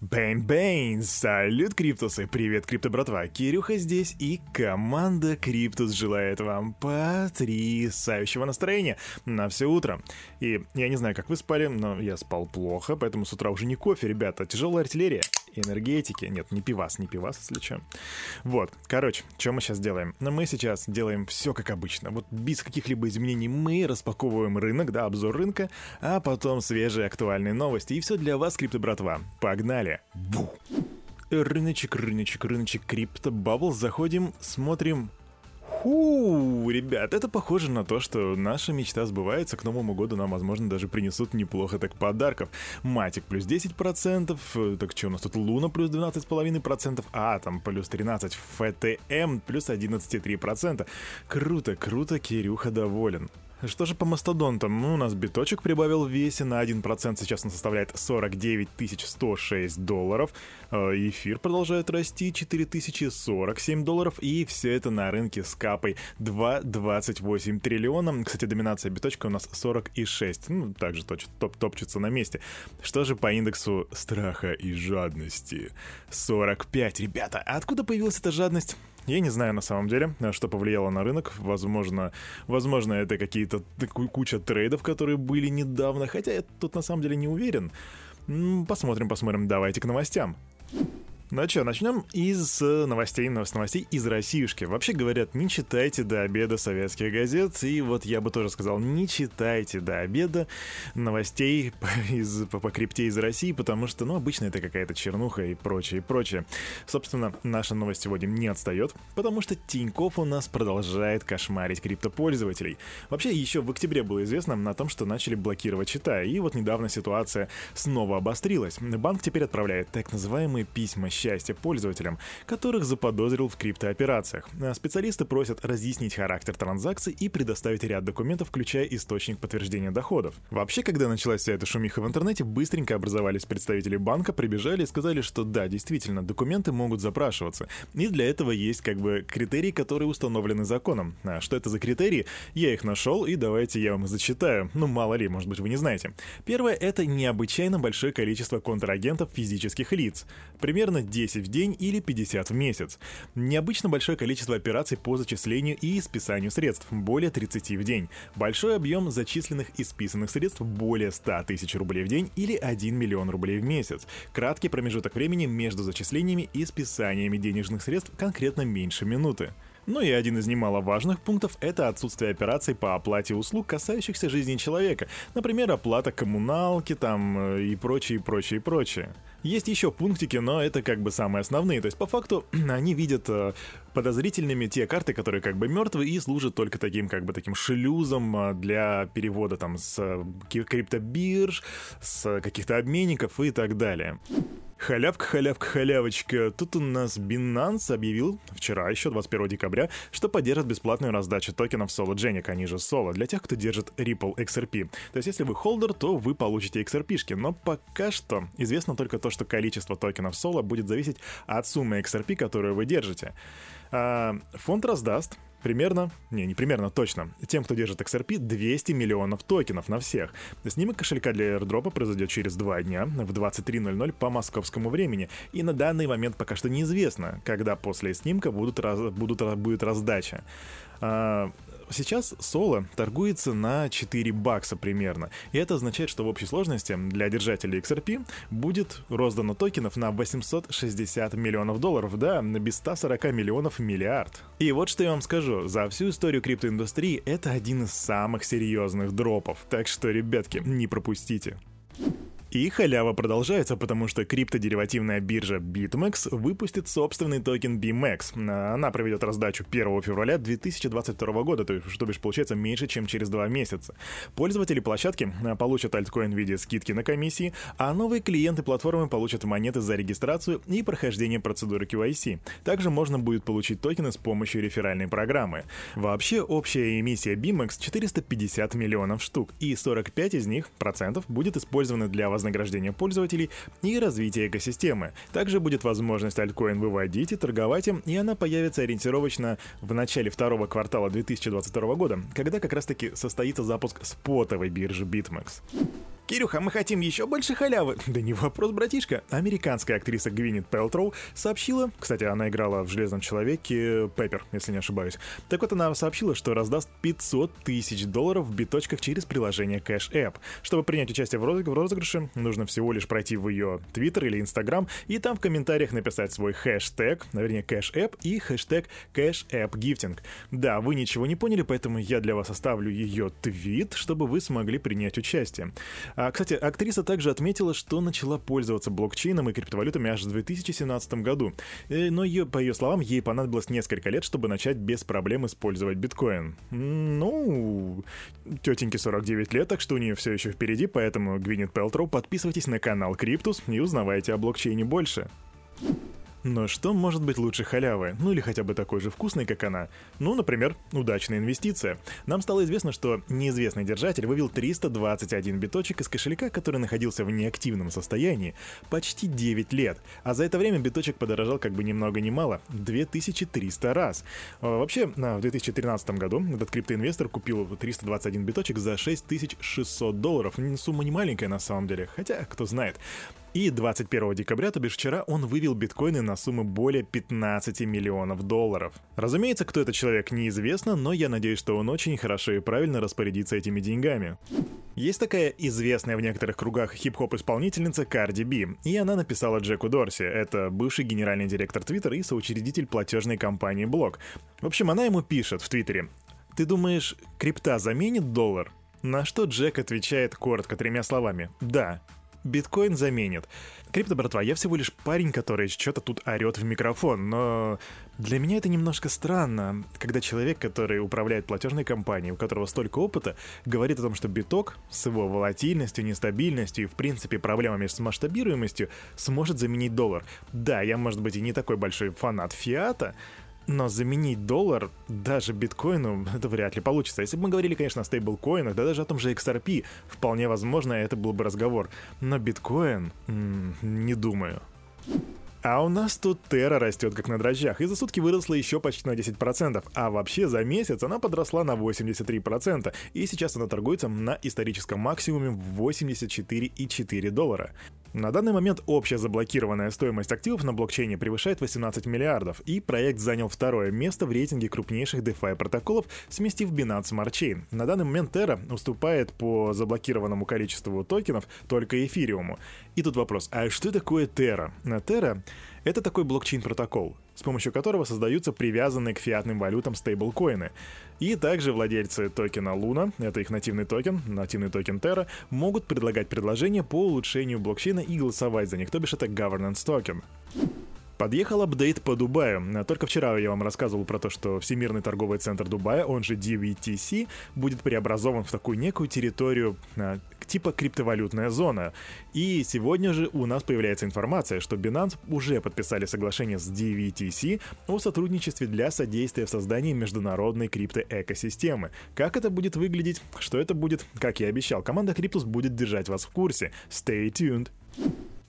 Bang-bang! Салют, Криптусы! Привет, Крипто братва! Кирюха здесь и команда Криптус желает вам потрясающего настроения на все утро. И я не знаю, как вы спали, но я спал плохо, поэтому с утра уже не кофе, ребята, тяжелая артиллерия энергетики. Нет, не пивас, не пивас, если что. Вот, короче, что мы сейчас делаем? Ну, мы сейчас делаем все как обычно. Вот без каких-либо изменений мы распаковываем рынок, да, обзор рынка, а потом свежие актуальные новости. И все для вас, крипто братва. Погнали! Бу! Рыночек, рыночек, рыночек, крипто, бабл, заходим, смотрим, Ху, ребят, это похоже на то, что наша мечта сбывается. К Новому году нам, возможно, даже принесут неплохо так подарков. Матик плюс 10%, так что у нас тут Луна плюс 12,5%, Атом плюс 13%, ФТМ плюс 11,3%. Круто, круто, Кирюха доволен. Что же по мастодонтам? Ну, у нас биточек прибавил в весе на 1%, сейчас он составляет 49 106 долларов. Э, эфир продолжает расти, 4047 долларов, и все это на рынке с капой 2,28 триллиона. Кстати, доминация биточка у нас 46, ну, также точ, топ, топчется на месте. Что же по индексу страха и жадности? 45, ребята, а откуда появилась эта жадность? Я не знаю на самом деле, что повлияло на рынок. Возможно, возможно это какие-то куча трейдов, которые были недавно, хотя я тут на самом деле не уверен. Посмотрим, посмотрим. Давайте к новостям. you Ну что, начнем из э, новостей, с новостей из Россиюшки. Вообще говорят, не читайте до обеда советских газет, и вот я бы тоже сказал, не читайте до обеда новостей из, по, по крипте из России, потому что, ну, обычно это какая-то чернуха и прочее, и прочее. Собственно, наша новость сегодня не отстает, потому что Тиньков у нас продолжает кошмарить криптопользователей. Вообще, еще в октябре было известно о том, что начали блокировать счета, и вот недавно ситуация снова обострилась. Банк теперь отправляет так называемые письма счастья пользователям, которых заподозрил в криптооперациях. А специалисты просят разъяснить характер транзакций и предоставить ряд документов, включая источник подтверждения доходов. Вообще, когда началась вся эта шумиха в интернете, быстренько образовались представители банка, прибежали и сказали, что да, действительно, документы могут запрашиваться. И для этого есть как бы критерии, которые установлены законом. А что это за критерии? Я их нашел, и давайте я вам зачитаю. Ну, мало ли, может быть, вы не знаете. Первое — это необычайно большое количество контрагентов физических лиц. Примерно 10 в день или 50 в месяц. Необычно большое количество операций по зачислению и списанию средств, более 30 в день. Большой объем зачисленных и списанных средств более 100 тысяч рублей в день или 1 миллион рублей в месяц. Краткий промежуток времени между зачислениями и списаниями денежных средств конкретно меньше минуты. Ну и один из немаловажных пунктов — это отсутствие операций по оплате услуг, касающихся жизни человека. Например, оплата коммуналки там э, и прочее, и прочее, и прочее. Есть еще пунктики, но это как бы самые основные. То есть по факту они видят э, подозрительными те карты, которые как бы мертвы и служат только таким как бы таким шлюзом э, для перевода там с э, криптобирж, с каких-то обменников и так далее. Халявка, халявка, халявочка. Тут у нас Binance объявил вчера, еще 21 декабря, что поддержит бесплатную раздачу токенов Solo Genic, они же Solo, для тех, кто держит Ripple XRP. То есть, если вы холдер, то вы получите XRP-шки, но пока что известно только то, что количество токенов Solo будет зависеть от суммы XRP, которую вы держите. А, фонд раздаст примерно, не, не примерно, точно, тем, кто держит XRP, 200 миллионов токенов на всех. Снимок кошелька для airdrop произойдет через два дня в 23.00 по московскому времени, и на данный момент пока что неизвестно, когда после снимка будут, раз, будут, будет раздача. А, сейчас соло торгуется на 4 бакса примерно. И это означает, что в общей сложности для держателей XRP будет роздано токенов на 860 миллионов долларов, да, на без 140 миллионов миллиард. И вот что я вам скажу, за всю историю криптоиндустрии это один из самых серьезных дропов. Так что, ребятки, не пропустите. И халява продолжается, потому что криптодеривативная биржа BitMEX выпустит собственный токен BMEX. Она проведет раздачу 1 февраля 2022 года, то есть, что бишь, получается меньше, чем через два месяца. Пользователи площадки а, получат альткоин в виде скидки на комиссии, а новые клиенты платформы получат монеты за регистрацию и прохождение процедуры QIC. Также можно будет получить токены с помощью реферальной программы. Вообще, общая эмиссия BMEX 450 миллионов штук, и 45 из них процентов будет использованы для возможности вознаграждения пользователей и развития экосистемы. Также будет возможность альткоин выводить и торговать им, и она появится ориентировочно в начале второго квартала 2022 года, когда как раз таки состоится запуск спотовой биржи BitMEX. Кирюха, мы хотим еще больше халявы. Да не вопрос, братишка. Американская актриса Гвинет Пелтроу сообщила, кстати, она играла в «Железном человеке» Пеппер, если не ошибаюсь. Так вот, она сообщила, что раздаст 500 тысяч долларов в биточках через приложение Cash App. Чтобы принять участие в, розыг... в розыгрыше, нужно всего лишь пройти в ее Twitter или Instagram и там в комментариях написать свой хэштег, вернее, Cash App и хэштег Cash App Gifting. Да, вы ничего не поняли, поэтому я для вас оставлю ее твит, чтобы вы смогли принять участие. А, кстати, актриса также отметила, что начала пользоваться блокчейном и криптовалютами аж в 2017 году. Э, но ее, по ее словам, ей понадобилось несколько лет, чтобы начать без проблем использовать биткоин. Ну, тетеньке 49 лет, так что у нее все еще впереди, поэтому, Гвинет Пелтроу, подписывайтесь на канал Криптус и узнавайте о блокчейне больше. Но что может быть лучше халявы? Ну или хотя бы такой же вкусной, как она? Ну, например, удачная инвестиция. Нам стало известно, что неизвестный держатель вывел 321 биточек из кошелька, который находился в неактивном состоянии, почти 9 лет. А за это время биточек подорожал как бы ни много ни мало, 2300 раз. А, вообще, в 2013 году этот криптоинвестор купил 321 биточек за 6600 долларов. Сумма не маленькая на самом деле, хотя кто знает. И 21 декабря, то бишь вчера, он вывел биткоины на сумму более 15 миллионов долларов. Разумеется, кто этот человек неизвестно, но я надеюсь, что он очень хорошо и правильно распорядится этими деньгами. Есть такая известная в некоторых кругах хип-хоп исполнительница Карди Би, и она написала Джеку Дорси, это бывший генеральный директор Твиттера и соучредитель платежной компании Блок. В общем, она ему пишет в Твиттере, «Ты думаешь, крипта заменит доллар?» На что Джек отвечает коротко тремя словами «Да» биткоин заменит. Крипто, братва, я всего лишь парень, который что-то тут орет в микрофон, но для меня это немножко странно, когда человек, который управляет платежной компанией, у которого столько опыта, говорит о том, что биток с его волатильностью, нестабильностью и, в принципе, проблемами с масштабируемостью сможет заменить доллар. Да, я, может быть, и не такой большой фанат фиата, но заменить доллар даже биткоину это вряд ли получится. Если бы мы говорили, конечно, о стейблкоинах, да даже о том же XRP, вполне возможно, это был бы разговор. Но биткоин, м-м, не думаю. А у нас тут Терра растет как на дрожжах, и за сутки выросла еще почти на 10%, а вообще за месяц она подросла на 83%, и сейчас она торгуется на историческом максимуме в 84,4 доллара. На данный момент общая заблокированная стоимость активов на блокчейне превышает 18 миллиардов, и проект занял второе место в рейтинге крупнейших DeFi протоколов, сместив Binance Smart Chain. На данный момент Terra уступает по заблокированному количеству токенов только эфириуму. И тут вопрос, а что такое Terra? Terra — это такой блокчейн-протокол, с помощью которого создаются привязанные к фиатным валютам стейблкоины. И также владельцы токена Luna, это их нативный токен, нативный токен Terra, могут предлагать предложения по улучшению блокчейна и голосовать за них, то бишь это governance токен. Подъехал апдейт по Дубаю. Только вчера я вам рассказывал про то, что Всемирный торговый центр Дубая, он же DVTC, будет преобразован в такую некую территорию а, типа криптовалютная зона. И сегодня же у нас появляется информация, что Binance уже подписали соглашение с DVTC о сотрудничестве для содействия в создании международной криптоэкосистемы. Как это будет выглядеть, что это будет, как я обещал, команда Криптус будет держать вас в курсе. Stay tuned!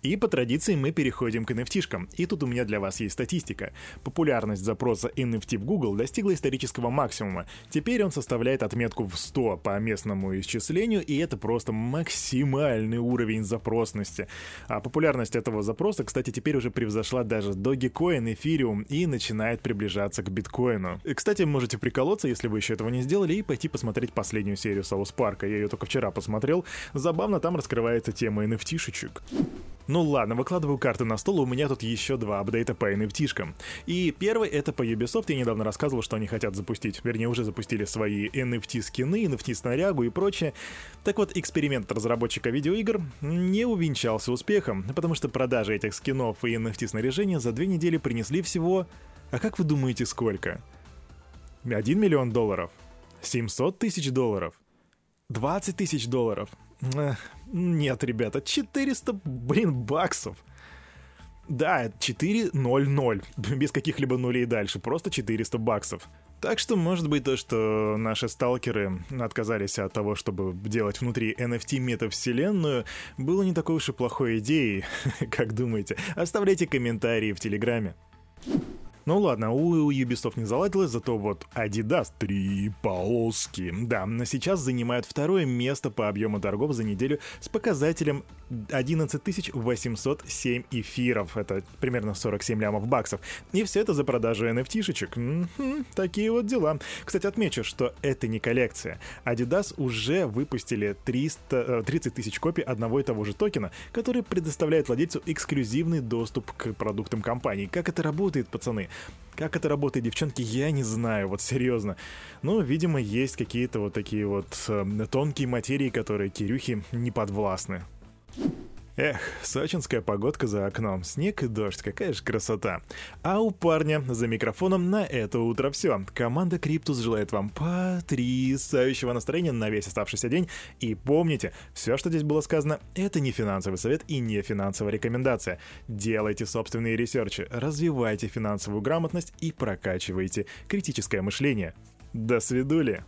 И по традиции мы переходим к NFT-шкам. И тут у меня для вас есть статистика. Популярность запроса NFT в Google достигла исторического максимума. Теперь он составляет отметку в 100 по местному исчислению, и это просто максимальный уровень запросности. А популярность этого запроса, кстати, теперь уже превзошла даже Dogecoin, Ethereum и начинает приближаться к биткоину. Кстати, можете приколоться, если вы еще этого не сделали, и пойти посмотреть последнюю серию Саус Парка. Я ее только вчера посмотрел. Забавно там раскрывается тема NFT-шечек. Ну ладно, выкладываю карты на стол, у меня тут еще два апдейта по NFT-шкам. И первый это по Ubisoft, я недавно рассказывал, что они хотят запустить, вернее уже запустили свои NFT-скины, NFT-снарягу и прочее. Так вот, эксперимент разработчика видеоигр не увенчался успехом, потому что продажи этих скинов и NFT-снаряжения за две недели принесли всего... А как вы думаете, сколько? 1 миллион долларов? 700 тысяч долларов? 20 тысяч долларов? Нет, ребята, 400, блин, баксов. Да, 4.00, без каких-либо нулей дальше, просто 400 баксов. Так что, может быть, то, что наши сталкеры отказались от того, чтобы делать внутри NFT метавселенную, было не такой уж и плохой идеей, как думаете. Оставляйте комментарии в Телеграме. Ну ладно, у Ubisoft не заладилось, зато вот Adidas три полоски. Да, сейчас занимают второе место по объему торгов за неделю с показателем 11 807 эфиров. Это примерно 47 лямов баксов. И все это за продажу NFT-шечек. М-м, такие вот дела. Кстати, отмечу, что это не коллекция. Adidas уже выпустили 300, 30 э, тысяч копий одного и того же токена, который предоставляет владельцу эксклюзивный доступ к продуктам компании. Как это работает, пацаны? Как это работает, девчонки, я не знаю, вот серьезно. Ну, видимо, есть какие-то вот такие вот э, тонкие материи, которые Кирюхи не подвластны. Эх, сочинская погодка за окном, снег и дождь, какая же красота. А у парня за микрофоном на это утро все. Команда Криптус желает вам потрясающего настроения на весь оставшийся день. И помните, все, что здесь было сказано, это не финансовый совет и не финансовая рекомендация. Делайте собственные ресерчи, развивайте финансовую грамотность и прокачивайте критическое мышление. До свидули!